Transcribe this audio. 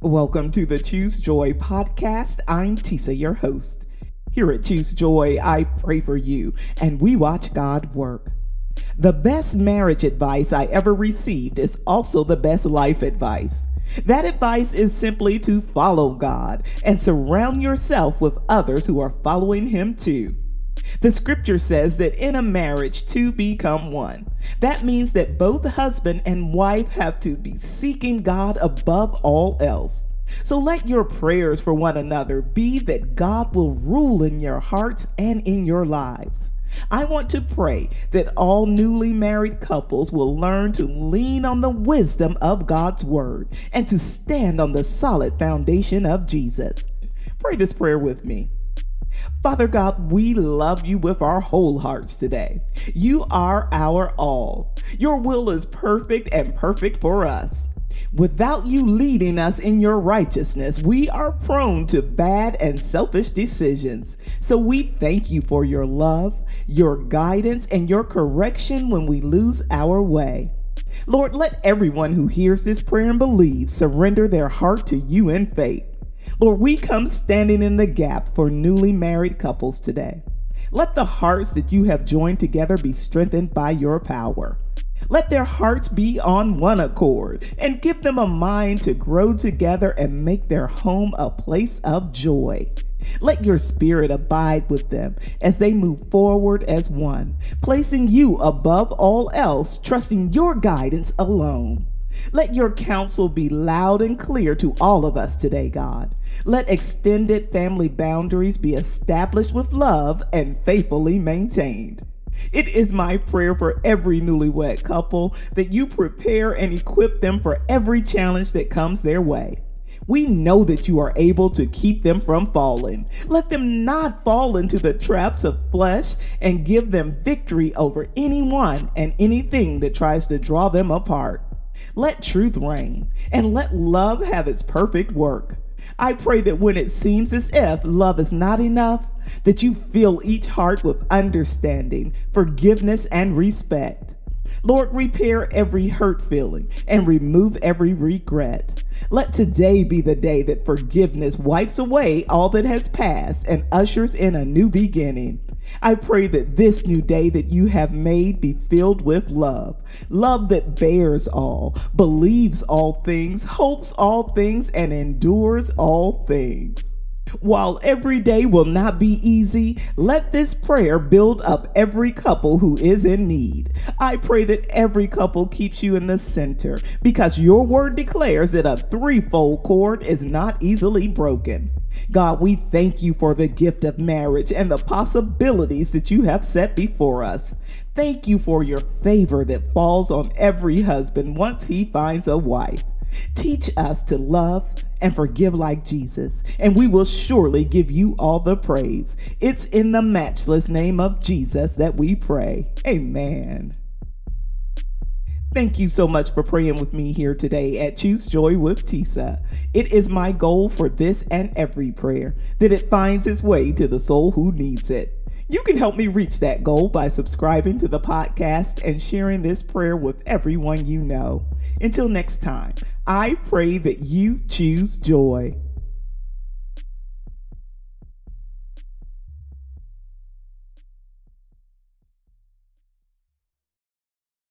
Welcome to the Choose Joy podcast. I'm Tisa, your host. Here at Choose Joy, I pray for you and we watch God work. The best marriage advice I ever received is also the best life advice. That advice is simply to follow God and surround yourself with others who are following Him too. The scripture says that in a marriage, two become one. That means that both husband and wife have to be seeking God above all else. So let your prayers for one another be that God will rule in your hearts and in your lives. I want to pray that all newly married couples will learn to lean on the wisdom of God's word and to stand on the solid foundation of Jesus. Pray this prayer with me. Father God, we love you with our whole hearts today. You are our all. Your will is perfect and perfect for us. Without you leading us in your righteousness, we are prone to bad and selfish decisions. So we thank you for your love, your guidance, and your correction when we lose our way. Lord, let everyone who hears this prayer and believes surrender their heart to you in faith. Lord, we come standing in the gap for newly married couples today. Let the hearts that you have joined together be strengthened by your power. Let their hearts be on one accord and give them a mind to grow together and make their home a place of joy. Let your spirit abide with them as they move forward as one, placing you above all else, trusting your guidance alone. Let your counsel be loud and clear to all of us today, God. Let extended family boundaries be established with love and faithfully maintained. It is my prayer for every newlywed couple that you prepare and equip them for every challenge that comes their way. We know that you are able to keep them from falling. Let them not fall into the traps of flesh and give them victory over anyone and anything that tries to draw them apart. Let truth reign and let love have its perfect work. I pray that when it seems as if love is not enough, that you fill each heart with understanding, forgiveness, and respect. Lord, repair every hurt feeling and remove every regret. Let today be the day that forgiveness wipes away all that has passed and ushers in a new beginning. I pray that this new day that you have made be filled with love. Love that bears all, believes all things, hopes all things, and endures all things. While every day will not be easy, let this prayer build up every couple who is in need. I pray that every couple keeps you in the center because your word declares that a threefold cord is not easily broken. God, we thank you for the gift of marriage and the possibilities that you have set before us. Thank you for your favor that falls on every husband once he finds a wife. Teach us to love and forgive like Jesus, and we will surely give you all the praise. It's in the matchless name of Jesus that we pray. Amen. Thank you so much for praying with me here today at Choose Joy with Tisa. It is my goal for this and every prayer that it finds its way to the soul who needs it. You can help me reach that goal by subscribing to the podcast and sharing this prayer with everyone you know. Until next time, I pray that you choose joy.